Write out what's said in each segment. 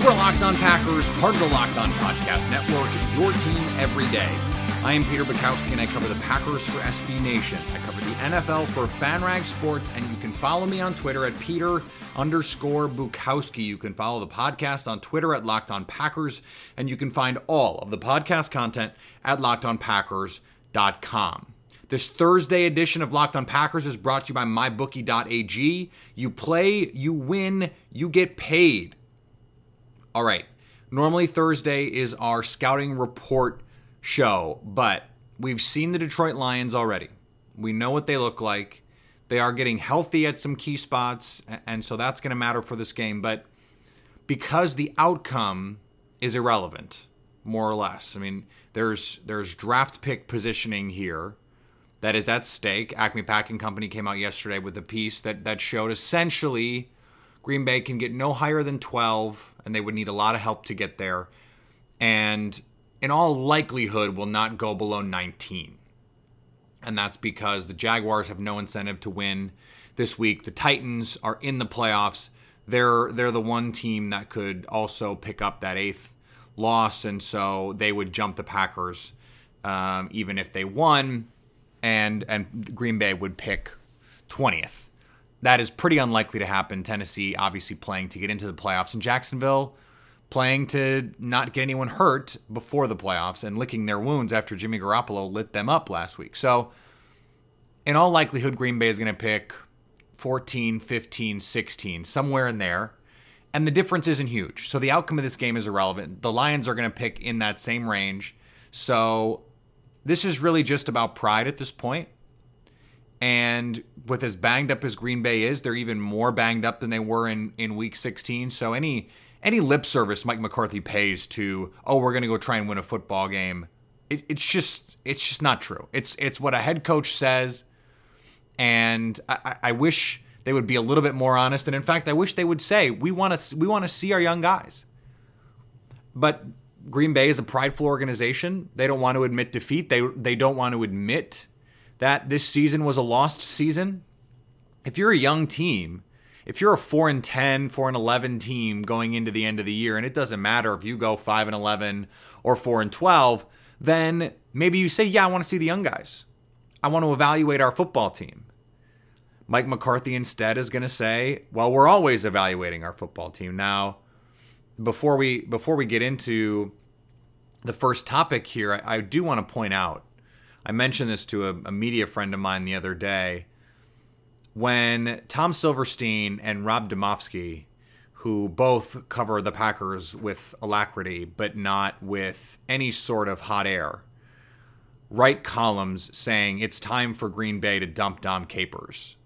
You are Locked On Packers, part of the Locked On Podcast Network, your team every day. I am Peter Bukowski, and I cover the Packers for SB Nation. I cover the NFL for FanRag Sports, and you can follow me on Twitter at Peter underscore Bukowski. You can follow the podcast on Twitter at Locked On Packers, and you can find all of the podcast content at LockedOnPackers.com. This Thursday edition of Locked On Packers is brought to you by MyBookie.ag. You play, you win, you get paid. All right. Normally, Thursday is our scouting report show, but we've seen the Detroit Lions already. We know what they look like. They are getting healthy at some key spots, and so that's going to matter for this game. But because the outcome is irrelevant, more or less. I mean, there's there's draft pick positioning here that is at stake. Acme Packing Company came out yesterday with a piece that that showed essentially Green Bay can get no higher than 12, and they would need a lot of help to get there. And in all likelihood, will not go below 19. And that's because the Jaguars have no incentive to win this week. The Titans are in the playoffs. They're they're the one team that could also pick up that eighth loss, and so they would jump the Packers um, even if they won, and and Green Bay would pick 20th that is pretty unlikely to happen. Tennessee obviously playing to get into the playoffs, and Jacksonville playing to not get anyone hurt before the playoffs and licking their wounds after Jimmy Garoppolo lit them up last week. So, in all likelihood, Green Bay is going to pick 14, 15, 16, somewhere in there. And the difference isn't huge. So, the outcome of this game is irrelevant. The Lions are going to pick in that same range. So, this is really just about pride at this point. And with as banged up as Green Bay is, they're even more banged up than they were in, in week 16. So any any lip service Mike McCarthy pays to, oh, we're gonna go try and win a football game, it, it's just it's just not true. It's it's what a head coach says, and I, I wish they would be a little bit more honest. And in fact, I wish they would say we want to we want to see our young guys. But Green Bay is a prideful organization. They don't want to admit defeat. They they don't want to admit that this season was a lost season, if you're a young team, if you're a 4 and 10, 4 and 11 team going into the end of the year and it doesn't matter if you go 5 and 11 or 4 and 12, then maybe you say, "Yeah, I want to see the young guys. I want to evaluate our football team." Mike McCarthy instead is going to say, "Well, we're always evaluating our football team." Now, before we before we get into the first topic here, I, I do want to point out I mentioned this to a, a media friend of mine the other day. When Tom Silverstein and Rob Demovsky, who both cover the Packers with alacrity, but not with any sort of hot air, write columns saying it's time for Green Bay to dump Dom Capers.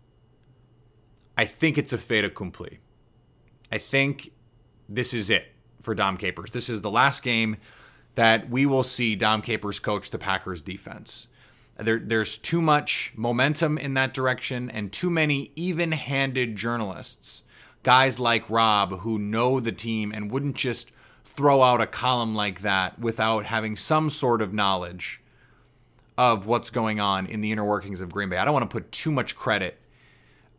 I think it's a fait accompli. I think this is it for Dom Capers. This is the last game that we will see Dom Capers coach the Packers defense. There, there's too much momentum in that direction and too many even handed journalists, guys like Rob, who know the team and wouldn't just throw out a column like that without having some sort of knowledge of what's going on in the inner workings of Green Bay. I don't want to put too much credit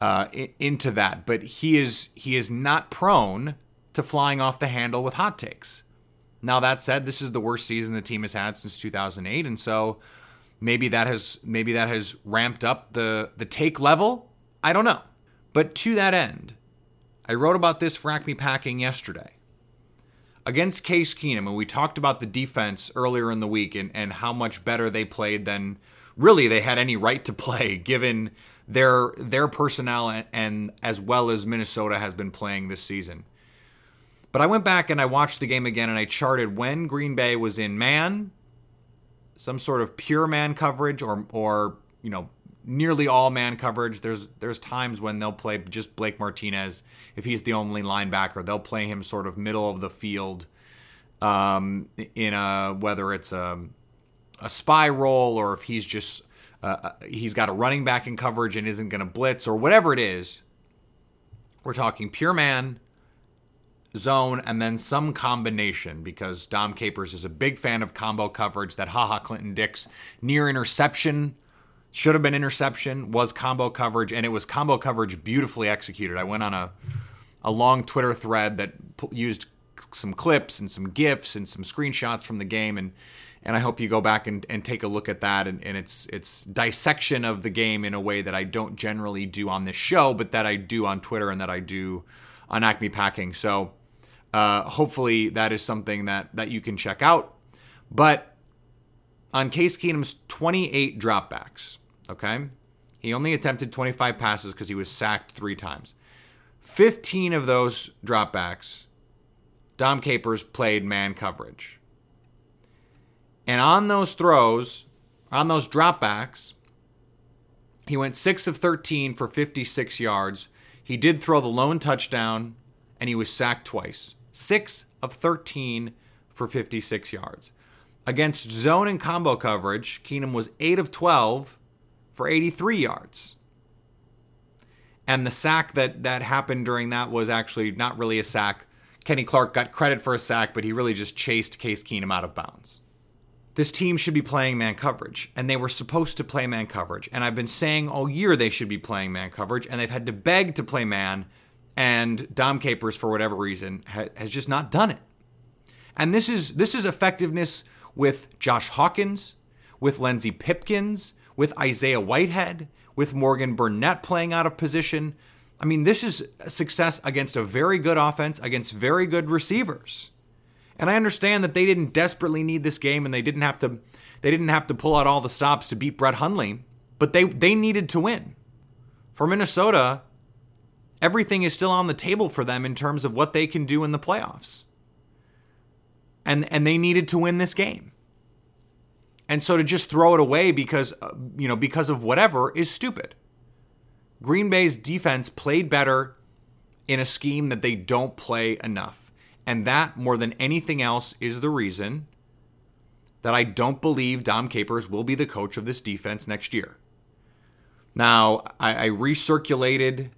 uh, into that, but he is he is not prone to flying off the handle with hot takes. Now that said, this is the worst season the team has had since 2008, and so maybe that has maybe that has ramped up the the take level. I don't know. But to that end, I wrote about this for Acme Packing yesterday. Against Case Keenum, and we talked about the defense earlier in the week and, and how much better they played than really they had any right to play, given their their personnel and, and as well as Minnesota has been playing this season. But I went back and I watched the game again and I charted when Green Bay was in man, some sort of pure man coverage or or you know nearly all man coverage. There's there's times when they'll play just Blake Martinez if he's the only linebacker. They'll play him sort of middle of the field um, in a whether it's a a spy role or if he's just uh, uh he's got a running back in coverage and isn't going to blitz or whatever it is. We're talking pure man zone and then some combination because Dom Capers is a big fan of combo coverage. That haha Clinton Dix near interception should have been interception, was combo coverage, and it was combo coverage beautifully executed. I went on a a long Twitter thread that used some clips and some gifs and some screenshots from the game and and I hope you go back and, and take a look at that and, and its its dissection of the game in a way that I don't generally do on this show, but that I do on Twitter and that I do on Acme Packing. So uh, hopefully that is something that that you can check out. But on Case Keenum's 28 dropbacks, Okay. He only attempted 25 passes because he was sacked three times. 15 of those dropbacks, Dom Capers played man coverage. And on those throws, on those dropbacks, he went 6 of 13 for 56 yards. He did throw the lone touchdown, and he was sacked twice. 6 of 13 for 56 yards. Against zone and combo coverage, Keenum was 8 of 12 for 83 yards. And the sack that that happened during that was actually not really a sack. Kenny Clark got credit for a sack, but he really just chased Case Keenum out of bounds. This team should be playing man coverage, and they were supposed to play man coverage. And I've been saying all year they should be playing man coverage, and they've had to beg to play man. And Dom Capers, for whatever reason, ha- has just not done it. And this is this is effectiveness with Josh Hawkins, with Lenzy Pipkins, with Isaiah Whitehead, with Morgan Burnett playing out of position. I mean, this is success against a very good offense, against very good receivers. And I understand that they didn't desperately need this game and they didn't have to they didn't have to pull out all the stops to beat Brett Hundley, but they they needed to win. For Minnesota, everything is still on the table for them in terms of what they can do in the playoffs. And and they needed to win this game. And so to just throw it away because uh, you know because of whatever is stupid. Green Bay's defense played better in a scheme that they don't play enough. And that more than anything else is the reason that I don't believe Dom Capers will be the coach of this defense next year. Now, I, I recirculated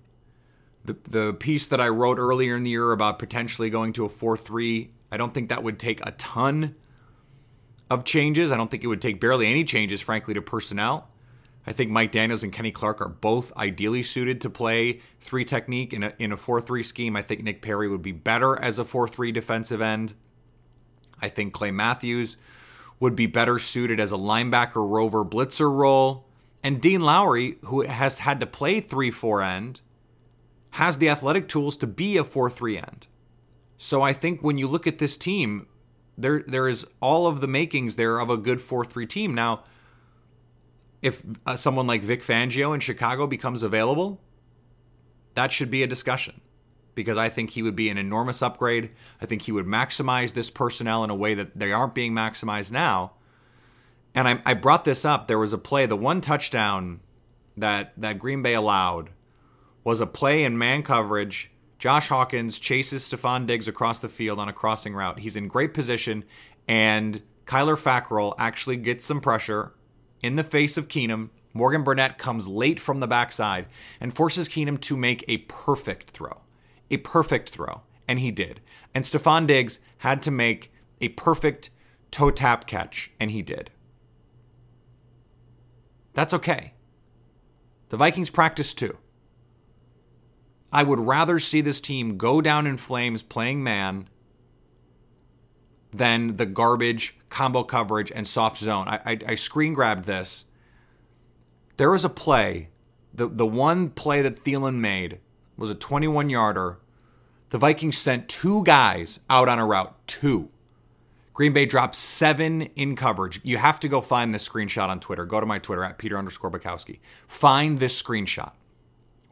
the, the piece that I wrote earlier in the year about potentially going to a 4 3. I don't think that would take a ton of changes. I don't think it would take barely any changes, frankly, to personnel. I think Mike Daniels and Kenny Clark are both ideally suited to play three technique in a in a four three scheme. I think Nick Perry would be better as a four three defensive end. I think Clay Matthews would be better suited as a linebacker rover blitzer role. And Dean Lowry, who has had to play 3 4 end, has the athletic tools to be a 4 3 end. So I think when you look at this team, there there is all of the makings there of a good 4-3 team. Now, if uh, someone like Vic Fangio in Chicago becomes available, that should be a discussion because I think he would be an enormous upgrade. I think he would maximize this personnel in a way that they aren't being maximized now. And I, I brought this up. There was a play, the one touchdown that that Green Bay allowed was a play in man coverage Josh Hawkins chases Stefon Diggs across the field on a crossing route. He's in great position, and Kyler Fackrell actually gets some pressure in the face of Keenum. Morgan Burnett comes late from the backside and forces Keenum to make a perfect throw. A perfect throw. And he did. And Stefon Diggs had to make a perfect toe tap catch, and he did. That's okay. The Vikings practice too. I would rather see this team go down in flames playing man than the garbage combo coverage and soft zone. I, I, I screen grabbed this. There was a play, the, the one play that Thielen made was a 21 yarder. The Vikings sent two guys out on a route, two. Green Bay dropped seven in coverage. You have to go find this screenshot on Twitter. Go to my Twitter at Peter underscore Bukowski. Find this screenshot.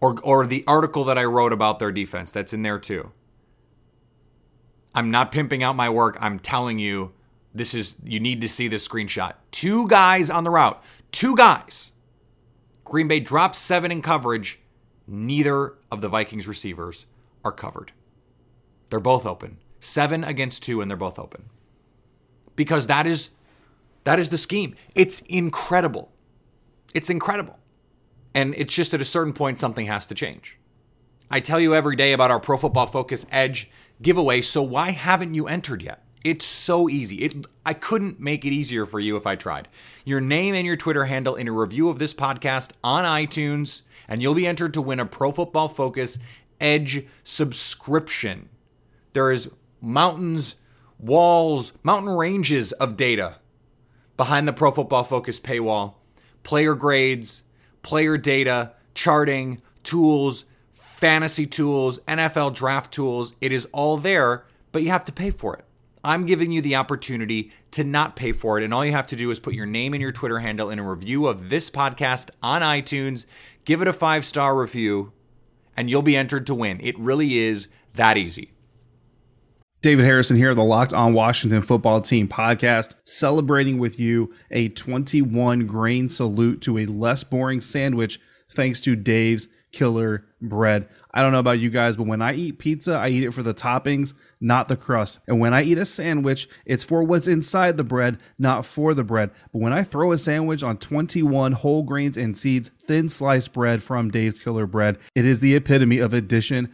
Or, or the article that I wrote about their defense that's in there too. I'm not pimping out my work. I'm telling you, this is, you need to see this screenshot. Two guys on the route. Two guys. Green Bay drops seven in coverage. Neither of the Vikings receivers are covered. They're both open. Seven against two, and they're both open because that is that is the scheme. It's incredible. It's incredible. And it's just at a certain point something has to change. I tell you every day about our Pro Football Focus Edge giveaway, so why haven't you entered yet? It's so easy. It I couldn't make it easier for you if I tried. Your name and your Twitter handle in a review of this podcast on iTunes and you'll be entered to win a Pro Football Focus Edge subscription. There is mountains walls, mountain ranges of data behind the Pro Football Focus paywall. Player grades, player data, charting, tools, fantasy tools, NFL draft tools. It is all there, but you have to pay for it. I'm giving you the opportunity to not pay for it. And all you have to do is put your name and your Twitter handle in a review of this podcast on iTunes, give it a five star review, and you'll be entered to win. It really is that easy. David Harrison here, the Locked On Washington Football Team podcast, celebrating with you a 21 grain salute to a less boring sandwich thanks to Dave's Killer Bread. I don't know about you guys, but when I eat pizza, I eat it for the toppings not the crust. And when I eat a sandwich, it's for what's inside the bread, not for the bread. But when I throw a sandwich on 21 whole grains and seeds, thin sliced bread from Dave's Killer Bread, it is the epitome of addition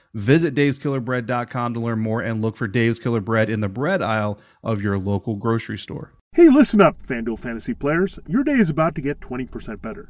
Visit daveskillerbread.com to learn more and look for Dave's Killer Bread in the bread aisle of your local grocery store. Hey, listen up, FanDuel Fantasy players. Your day is about to get 20% better.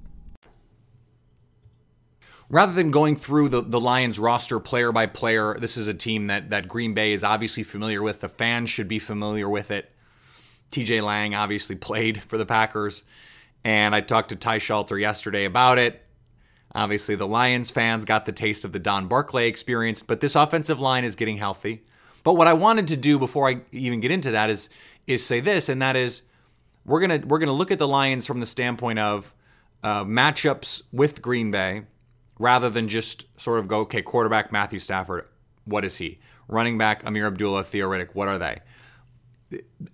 rather than going through the, the Lions roster player by player, this is a team that, that Green Bay is obviously familiar with. The fans should be familiar with it. TJ Lang obviously played for the Packers. And I talked to Ty Schalter yesterday about it. Obviously, the Lions fans got the taste of the Don Barclay experience, but this offensive line is getting healthy. But what I wanted to do before I even get into that is is say this, and that is we're gonna we're gonna look at the Lions from the standpoint of uh, matchups with Green Bay rather than just sort of go, okay, quarterback Matthew Stafford, what is he? Running back Ameer Abdullah, Theo Riddick, what are they?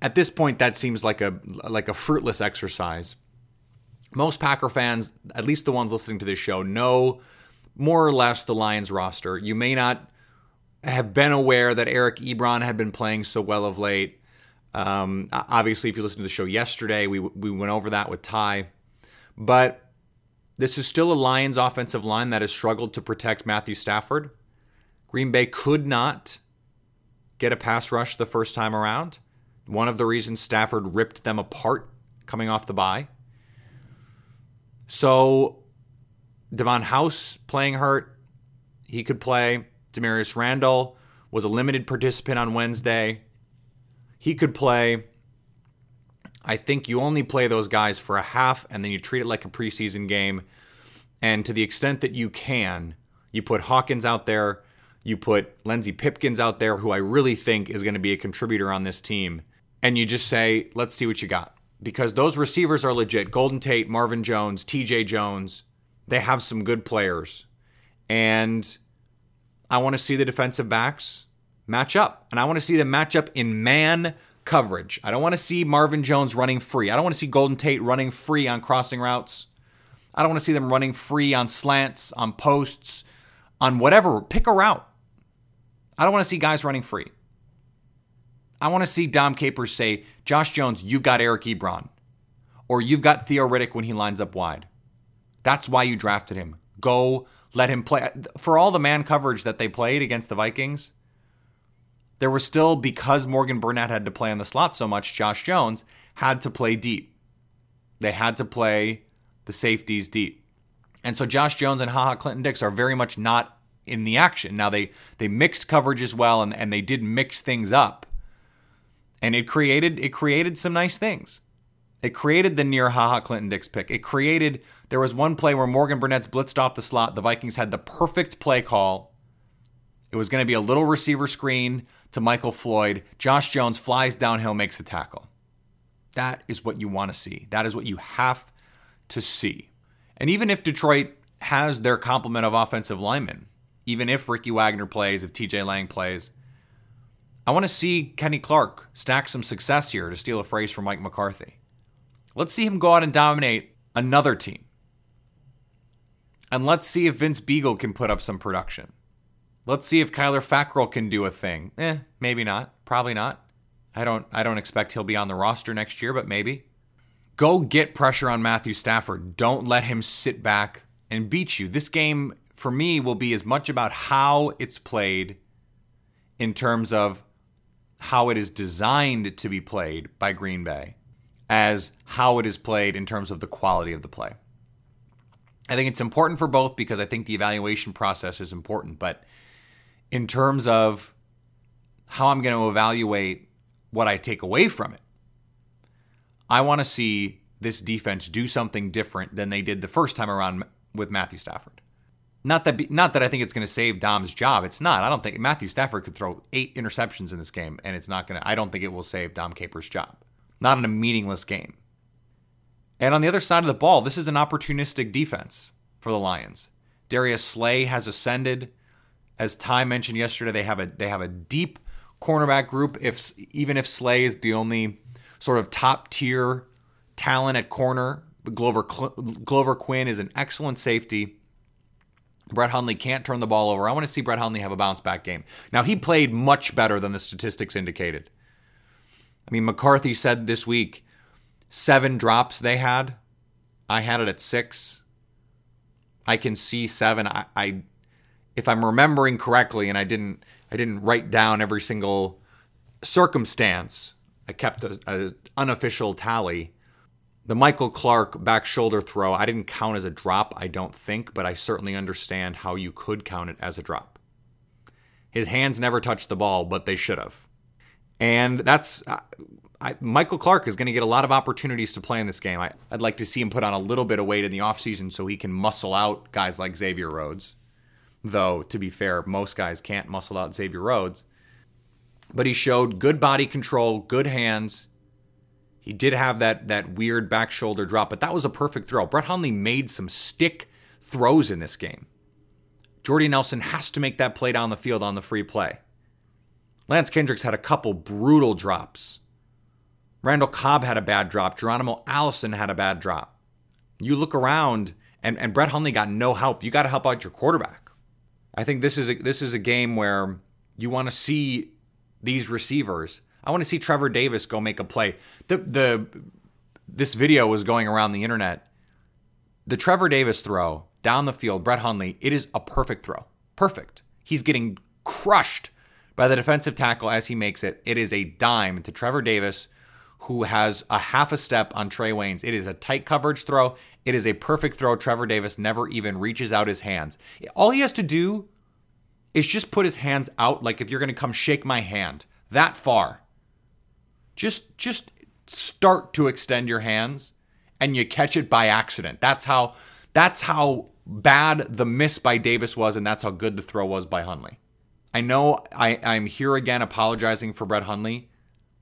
At this point, that seems like a like a fruitless exercise. Most Packer fans, at least the ones listening to this show, know more or less the Lions roster. You may not have been aware that Eric Ebron had been playing so well of late. Um, obviously, if you listened to the show yesterday, we we went over that with Ty. But this is still a Lions offensive line that has struggled to protect Matthew Stafford. Green Bay could not get a pass rush the first time around. one of the reasons Stafford ripped them apart coming off the bye. So, Davon House playing hurt, he could play. Damarious Randall was a limited participant on Wednesday. He could play. I think you only play those guys for a half and then you treat it like a preseason game. And to the extent that you can, you put Hawkins out there, you put Lenzy Pipkins out there, who I really think is going to be a contributor on this team, and you just say, let's see what you got. Because those receivers are legit. Golden Tate, Marvin Jones, TJ Jones, they have some good players. And I want to see the defensive backs match up. And I want to see them match up in man coverage. I don't want to see Marvin Jones running free. I don't want to see Golden Tate running free on crossing routes. I don't want to see them running free on slants, on posts, on whatever. Pick a route. I don't want to see guys running free. I want to see Dom Capers say, Josh Jones, you've got Eric Ebron. Or you've got Theo Riddick when he lines up wide. That's why you drafted him. Go let him play. For all the man coverage that they played against the Vikings, there was still, because Morgan Burnett had to play in the slot so much, Josh Jones had to play deep. They had to play the safeties deep. And so Josh Jones and Haha Clinton Dix are very much not in the action. Now they they mixed coverage as well and, and they did mix things up and it created it created some nice things. It created the near haha Clinton Dix pick. It created there was one play where Morgan Burnett's blitzed off the slot. The Vikings had the perfect play call. It was going to be a little receiver screen to Michael Floyd. Josh Jones flies downhill, makes a tackle. That is what you want to see. That is what you have to see. And even if Detroit has their complement of offensive linemen, even if Ricky Wagner plays, if TJ Lang plays, I want to see Kenny Clark stack some success here, to steal a phrase from Mike McCarthy. Let's see him go out and dominate another team. And let's see if Vince Biegel can put up some production. Let's see if Kyler Fackrell can do a thing. Eh, maybe not. Probably not. I don't I don't expect he'll be on the roster next year, but maybe. Go get pressure on Matthew Stafford. Don't let him sit back and beat you. This game for me will be as much about how it's played in terms of how it is designed to be played by Green Bay as how it is played in terms of the quality of the play. I think it's important for both because I think the evaluation process is important. But in terms of how I'm going to evaluate what I take away from it, I want to see this defense do something different than they did the first time around with Matthew Stafford. Not that not that I think it's going to save Dom's job. It's not. I don't think Matthew Stafford could throw eight interceptions in this game, and it's not going to. I don't think it will save Dom Capers' job. Not in a meaningless game. And on the other side of the ball, this is an opportunistic defense for the Lions. Darius Slay has ascended. As Ty mentioned yesterday, they have a they have a deep cornerback group. If even if Slay is the only sort of top tier talent at corner, Glover Glover Quinn is an excellent safety. Brett Hundley can't turn the ball over. I want to see Brett Hundley have a bounce back game. Now, he played much better than the statistics indicated. I mean, McCarthy said this week seven drops they had. I had it at six. I can see seven. I, I if I'm remembering correctly, and I didn't I didn't write down every single circumstance. I kept an unofficial tally. The Michael Clark back shoulder throw, I didn't count as a drop, I don't think, but I certainly understand how you could count it as a drop. His hands never touched the ball, but they should have. And that's I, Michael Clark is going to get a lot of opportunities to play in this game. I, would like to see him put on a little bit of weight in the offseason so he can muscle out guys like Xavier Rhodes. Though, to be fair, most guys can't muscle out Xavier Rhodes. But he showed good body control, good hands, he did have that that weird back shoulder drop, but that was a perfect throw. Brett Hundley made some stick throws in this game. Jordy Nelson has to make that play down the field on the free play. Lance Kendricks had a couple brutal drops. Randall Cobb had a bad drop. Geronimo Allison had a bad drop. You look around, and, and Brett Hundley got no help. You got to help out your quarterback. I think this is a, this is a game where you want to see these receivers I want to see Trevor Davis go make a play. The the this video was going around the internet. The Trevor Davis throw down the field, Brett Hundley, it is a perfect throw. Perfect. He's getting crushed by the defensive tackle as he makes it. It is a dime to Trevor Davis, who has a half a step on Trae Waynes. It is a tight coverage throw. It is a perfect throw. Trevor Davis never even reaches out his hands. All he has to do is just put his hands out like if you're going to come shake my hand that far. Just just start to extend your hands and you catch it by accident. That's how that's how bad the miss by Davis was and that's how good the throw was by Hundley. I know I, I'm here again apologizing for Brett Hundley.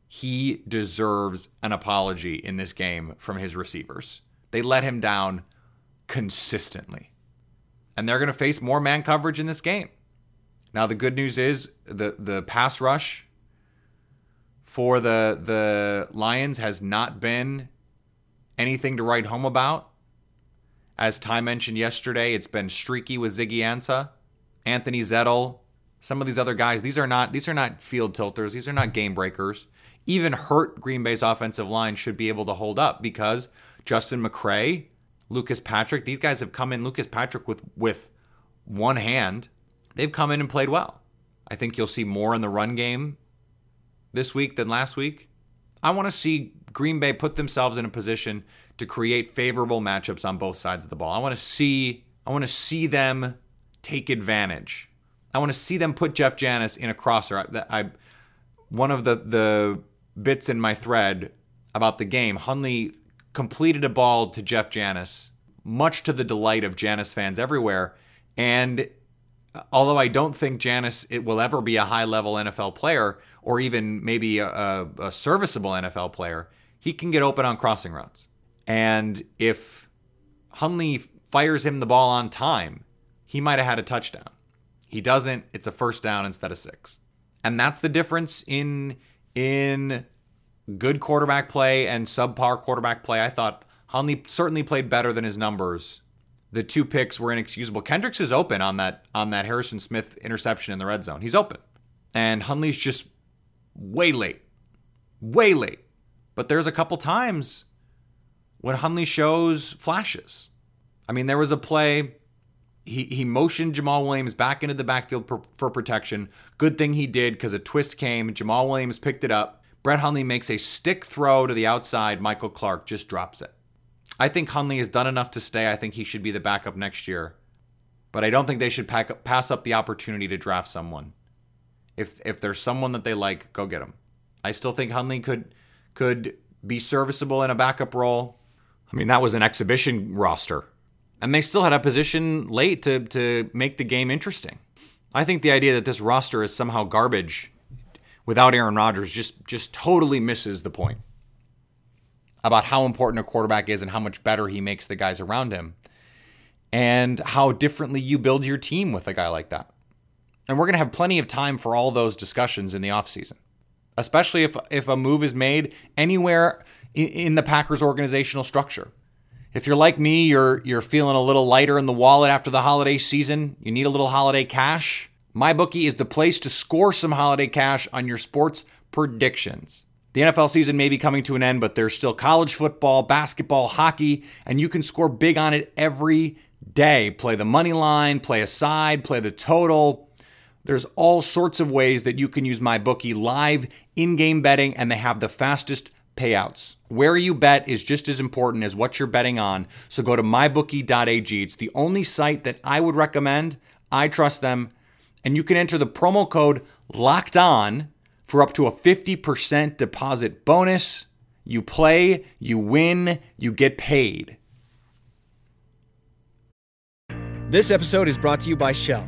He deserves an apology in this game from his receivers. They let him down consistently. And they're going to face more man coverage in this game. Now the good news is the the pass rush for the the Lions has not been anything to write home about. As Ty mentioned yesterday, it's been streaky with Ziggy Ansah, Anthony Zettel, some of these other guys. These are not these are not field tilters. These are not game breakers. Even hurt Green Bay's offensive line should be able to hold up because Justin McCray, Lucas Patrick, these guys have come in. Lucas Patrick with with one hand they've come in and played well. I think you'll see more in the run game this week than last week. I want to see Green Bay put themselves in a position to create favorable matchups on both sides of the ball. I want to see I want to see them take advantage. I want to see them put Jeff Janis in a crosser. I, I one of the the bits in my thread about the game, Hundley completed a ball to Jeff Janis, much to the delight of Janis fans everywhere, and uh, although I don't think Janis it will ever be a high level NFL player or even maybe a, a, a, serviceable NFL player, he can get open on crossing routes. And if Hundley fires him the ball on time, he might have had a touchdown. He doesn't, it's a first down instead of six. And that's the difference in in good quarterback play and subpar quarterback play. I thought Hundley certainly played better than his numbers the two picks were inexcusable. Kendricks is open on that on that Harrison Smith interception in the red zone. He's open. And Hundley's just way late. Way late. But there's a couple times when Hundley shows flashes. I mean, there was a play he he motioned Jamaal Williams back into the backfield for, for protection. Good thing he did because a twist came. Jamaal Williams picked it up. Brett Hundley makes a stick throw to the outside. Michael Clark just drops it. I think Hundley has done enough to stay. I think he should be the backup next year. But I don't think they should pack, pass up the opportunity to draft someone. If if there's someone that they like, go get him. I still think Hundley could could be serviceable in a backup role. I mean, that was an exhibition roster. And they still had a position late to to make the game interesting. I think the idea that this roster is somehow garbage without Aaron Rodgers just just totally misses the point about how important a quarterback is and how much better he makes the guys around him, and how differently you build your team with a guy like that. And we're going to have plenty of time for all those discussions in the offseason, especially if, if a move is made anywhere in, the Packers organizational structure. If you're like me, you're you're feeling a little lighter in the wallet after the holiday season, you need a little holiday cash. MyBookie is the place to score some holiday cash on your sports predictions. The NFL season may be coming to an end, but there's still college football, basketball, hockey, and you can score big on it every day. Play the money line, play a side, play the total. There's all sorts of ways that you can use MyBookie live in game betting, and they have the fastest payouts. Where you bet is just as important as what you're betting on. So go to mybookie.ag. It's the only site that I would recommend. I trust them. And you can enter the promo code locked on for up to a 50% deposit bonus. You play, you win, you get paid. This episode is brought to you by Shell.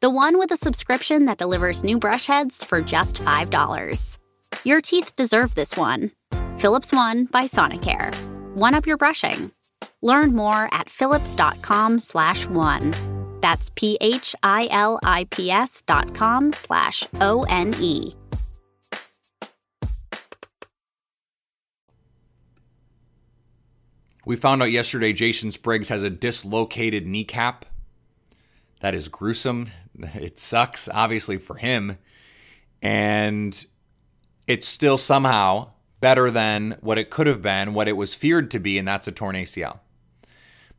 The one with a subscription that delivers new brush heads for just $5. Your teeth deserve this one. Philips One by Sonicare. One up your brushing. Learn more at philips.com slash one. That's P-H-I-L-I-P-S dot com slash O-N-E. We found out yesterday Jason Spriggs has a dislocated kneecap. That is gruesome. It sucks, obviously, for him. And it's still somehow better than what it could have been, what it was feared to be, and that's a torn ACL.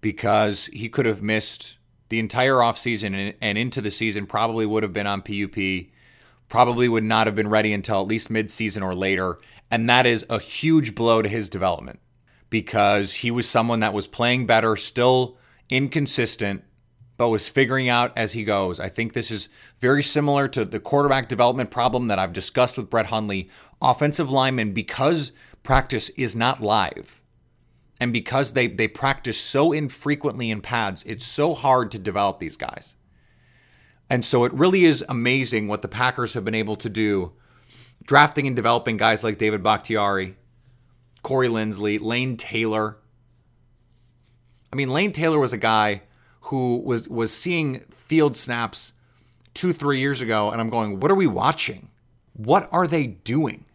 Because he could have missed the entire offseason and into the season, probably would have been on PUP, probably would not have been ready until at least midseason or later. And that is a huge blow to his development because he was someone that was playing better, still inconsistent, but was figuring out as he goes. I think this is very similar to the quarterback development problem that I've discussed with Brett Hundley. Offensive linemen, because practice is not live, and because they, they practice so infrequently in pads, it's so hard to develop these guys. And so it really is amazing what the Packers have been able to do, drafting and developing guys like David Bakhtiari, Corey Linsley, Lane Taylor. I mean, Lane Taylor was a guy who was was seeing field snaps two three years ago, and I'm going, what are we watching? What are they doing?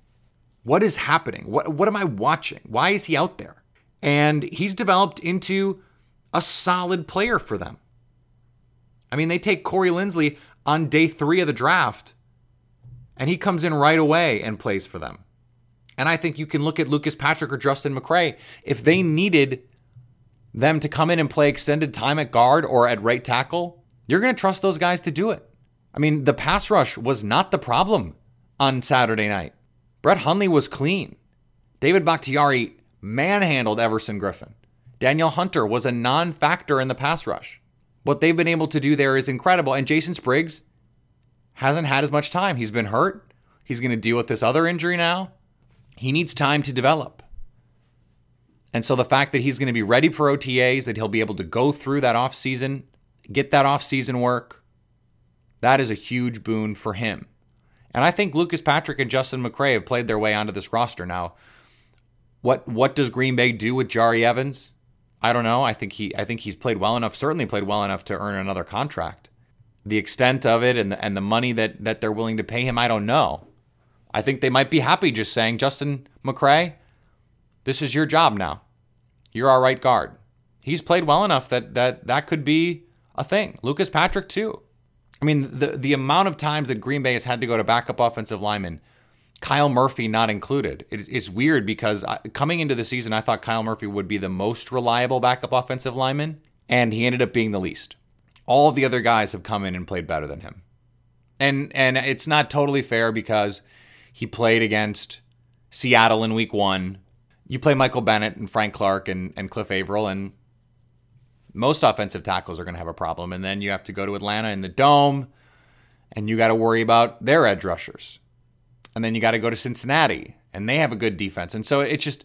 What is happening? What what am I watching? Why is he out there? And he's developed into a solid player for them. I mean, they take Corey Linsley on day three of the draft, and he comes in right away and plays for them. And I think you can look at Lucas Patrick or Justin McCray. If they needed them to come in and play extended time at guard or at right tackle, you're going to trust those guys to do it. I mean, the pass rush was not the problem on Saturday night. Brett Hundley was clean. David Bakhtiari manhandled Everson Griffen. Danielle Hunter was a non factor in the pass rush. What they've been able to do there is incredible. And Jason Spriggs hasn't had as much time. He's been hurt. He's going to deal with this other injury now. He needs time to develop. And so the fact that he's going to be ready for OTAs, that he'll be able to go through that offseason, get that offseason work, that is a huge boon for him. And I think Lucas Patrick and Justin McCray have played their way onto this roster now. What what does Green Bay do with Jahri Evans? I don't know. I think he I think he's played well enough, certainly played well enough to earn another contract. The extent of it and the, and the money that that they're willing to pay him, I don't know. I think they might be happy just saying, Justin McCray, this is your job now. You're our right guard. He's played well enough that that that could be a thing. Lucas Patrick too. I mean, the the amount of times that Green Bay has had to go to backup offensive linemen, Kyle Murphy not included. It's, it's weird because I, coming into the season, I thought Kyle Murphy would be the most reliable backup offensive lineman, and he ended up being the least. All of the other guys have come in and played better than him, and and it's not totally fair because he played against Seattle in week one. You play Michael Bennett and Frank Clark and, and Cliff Avril, and most offensive tackles are going to have a problem. And then you have to go to Atlanta in the dome, and you got to worry about their edge rushers. And then you got to go to Cincinnati, and they have a good defense. And so it just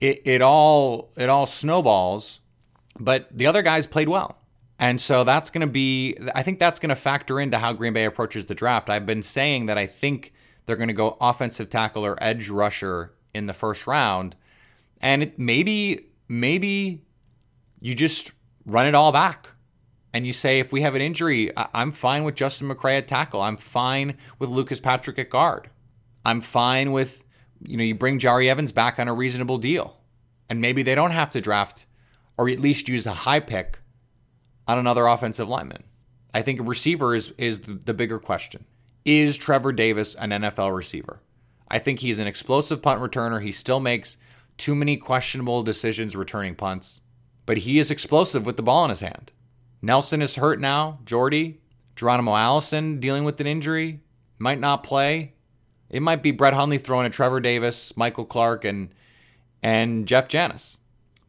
it, it all it all snowballs. But the other guys played well. And so that's going to be, I think that's going to factor into how Green Bay approaches the draft. I've been saying that I think they're going to go offensive tackle or edge rusher in the first round. And it, maybe, maybe you just run it all back and you say, if we have an injury, I'm fine with Justin McCray at tackle. I'm fine with Lucas Patrick at guard. I'm fine with, you know, you bring Jahri Evans back on a reasonable deal. And maybe they don't have to draft or at least use a high pick on another offensive lineman. I think receiver is, is the bigger question. Is Trevor Davis an NFL receiver? I think he's an explosive punt returner. He still makes too many questionable decisions returning punts, but he is explosive with the ball in his hand. Nelson is hurt now. Jordy, Geronimo Allison dealing with an injury, might not play. It might be Brett Hundley throwing at Trevor Davis, Michael Clark, and and Jeff Janis.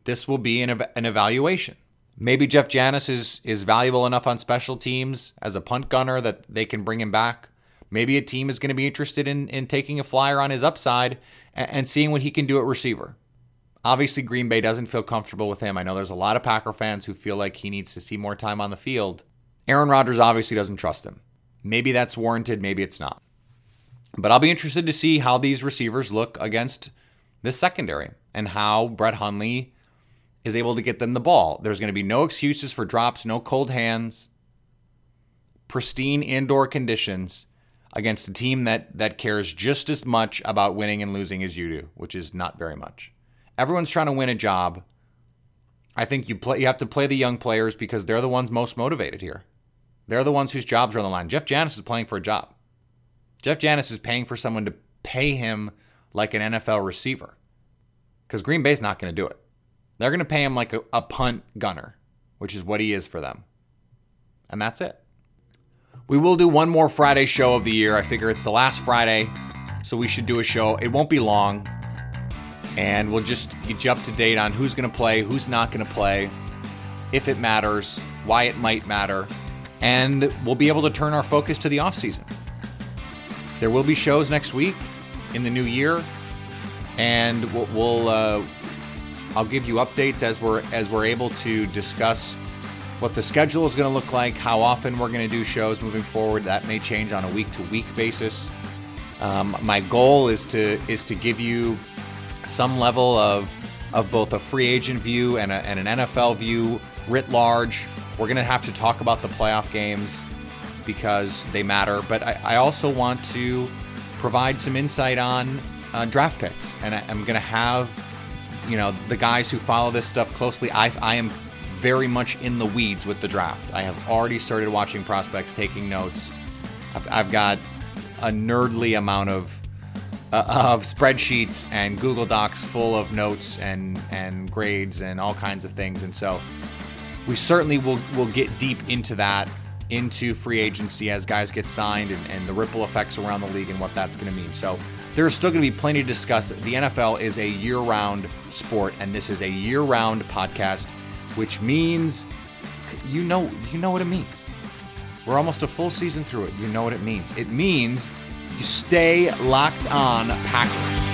This will be an, an evaluation. Maybe Jeff Janis is is valuable enough on special teams as a punt gunner that they can bring him back. Maybe a team is going to be interested in, in taking a flyer on his upside and, seeing what he can do at receiver. Obviously, Green Bay doesn't feel comfortable with him. I know there's a lot of Packer fans who feel like he needs to see more time on the field. Aaron Rodgers obviously doesn't trust him. Maybe that's warranted, maybe it's not. But I'll be interested to see how these receivers look against this secondary and how Brett Hundley is able to get them the ball. There's going to be no excuses for drops, no cold hands, pristine indoor conditions against a team that that cares just as much about winning and losing as you do, which is not very much. Everyone's trying to win a job. I think you play you have to play the young players because they're the ones most motivated here. They're the ones whose jobs are on the line. Jeff Janis is playing for a job. Jeff Janis is paying for someone to pay him like an NFL receiver. Because Green Bay's not going to do it. They're going to pay him like a, a punt gunner, which is what he is for them. And that's it. We will do one more Friday show of the year. I figure it's the last Friday, so we should do a show. It won't be long, and we'll just get you up to date on who's going to play, who's not going to play, if it matters, why it might matter, and we'll be able to turn our focus to the offseason. There will be shows next week in the new year, and we'll, we'll uh, I'll give you updates as we're as we're able to discuss what the schedule is going to look like, how often we're going to do shows moving forward. That may change on a week to week basis. Um, my goal is to is to give you some level of of both a free agent view and, a, and an NFL view writ large. We're going to have to talk about the playoff games because they matter, but I, I also want to provide some insight on uh, draft picks, and I, I'm going to have you know the guys who follow this stuff closely. I, I am very much in the weeds with the draft. I have already started watching prospects, taking notes. I've, I've got a nerdly amount of uh, of spreadsheets and Google Docs full of notes and and grades and all kinds of things. And so we certainly will will get deep into that into free agency as guys get signed and, and the ripple effects around the league and what that's going to mean. So there's still going to be plenty to discuss. The NFL is a year-round sport, and this is a year-round podcast which means you know you know what it means. We're almost a full season through it. You know what it means. It means you stay locked on Packers.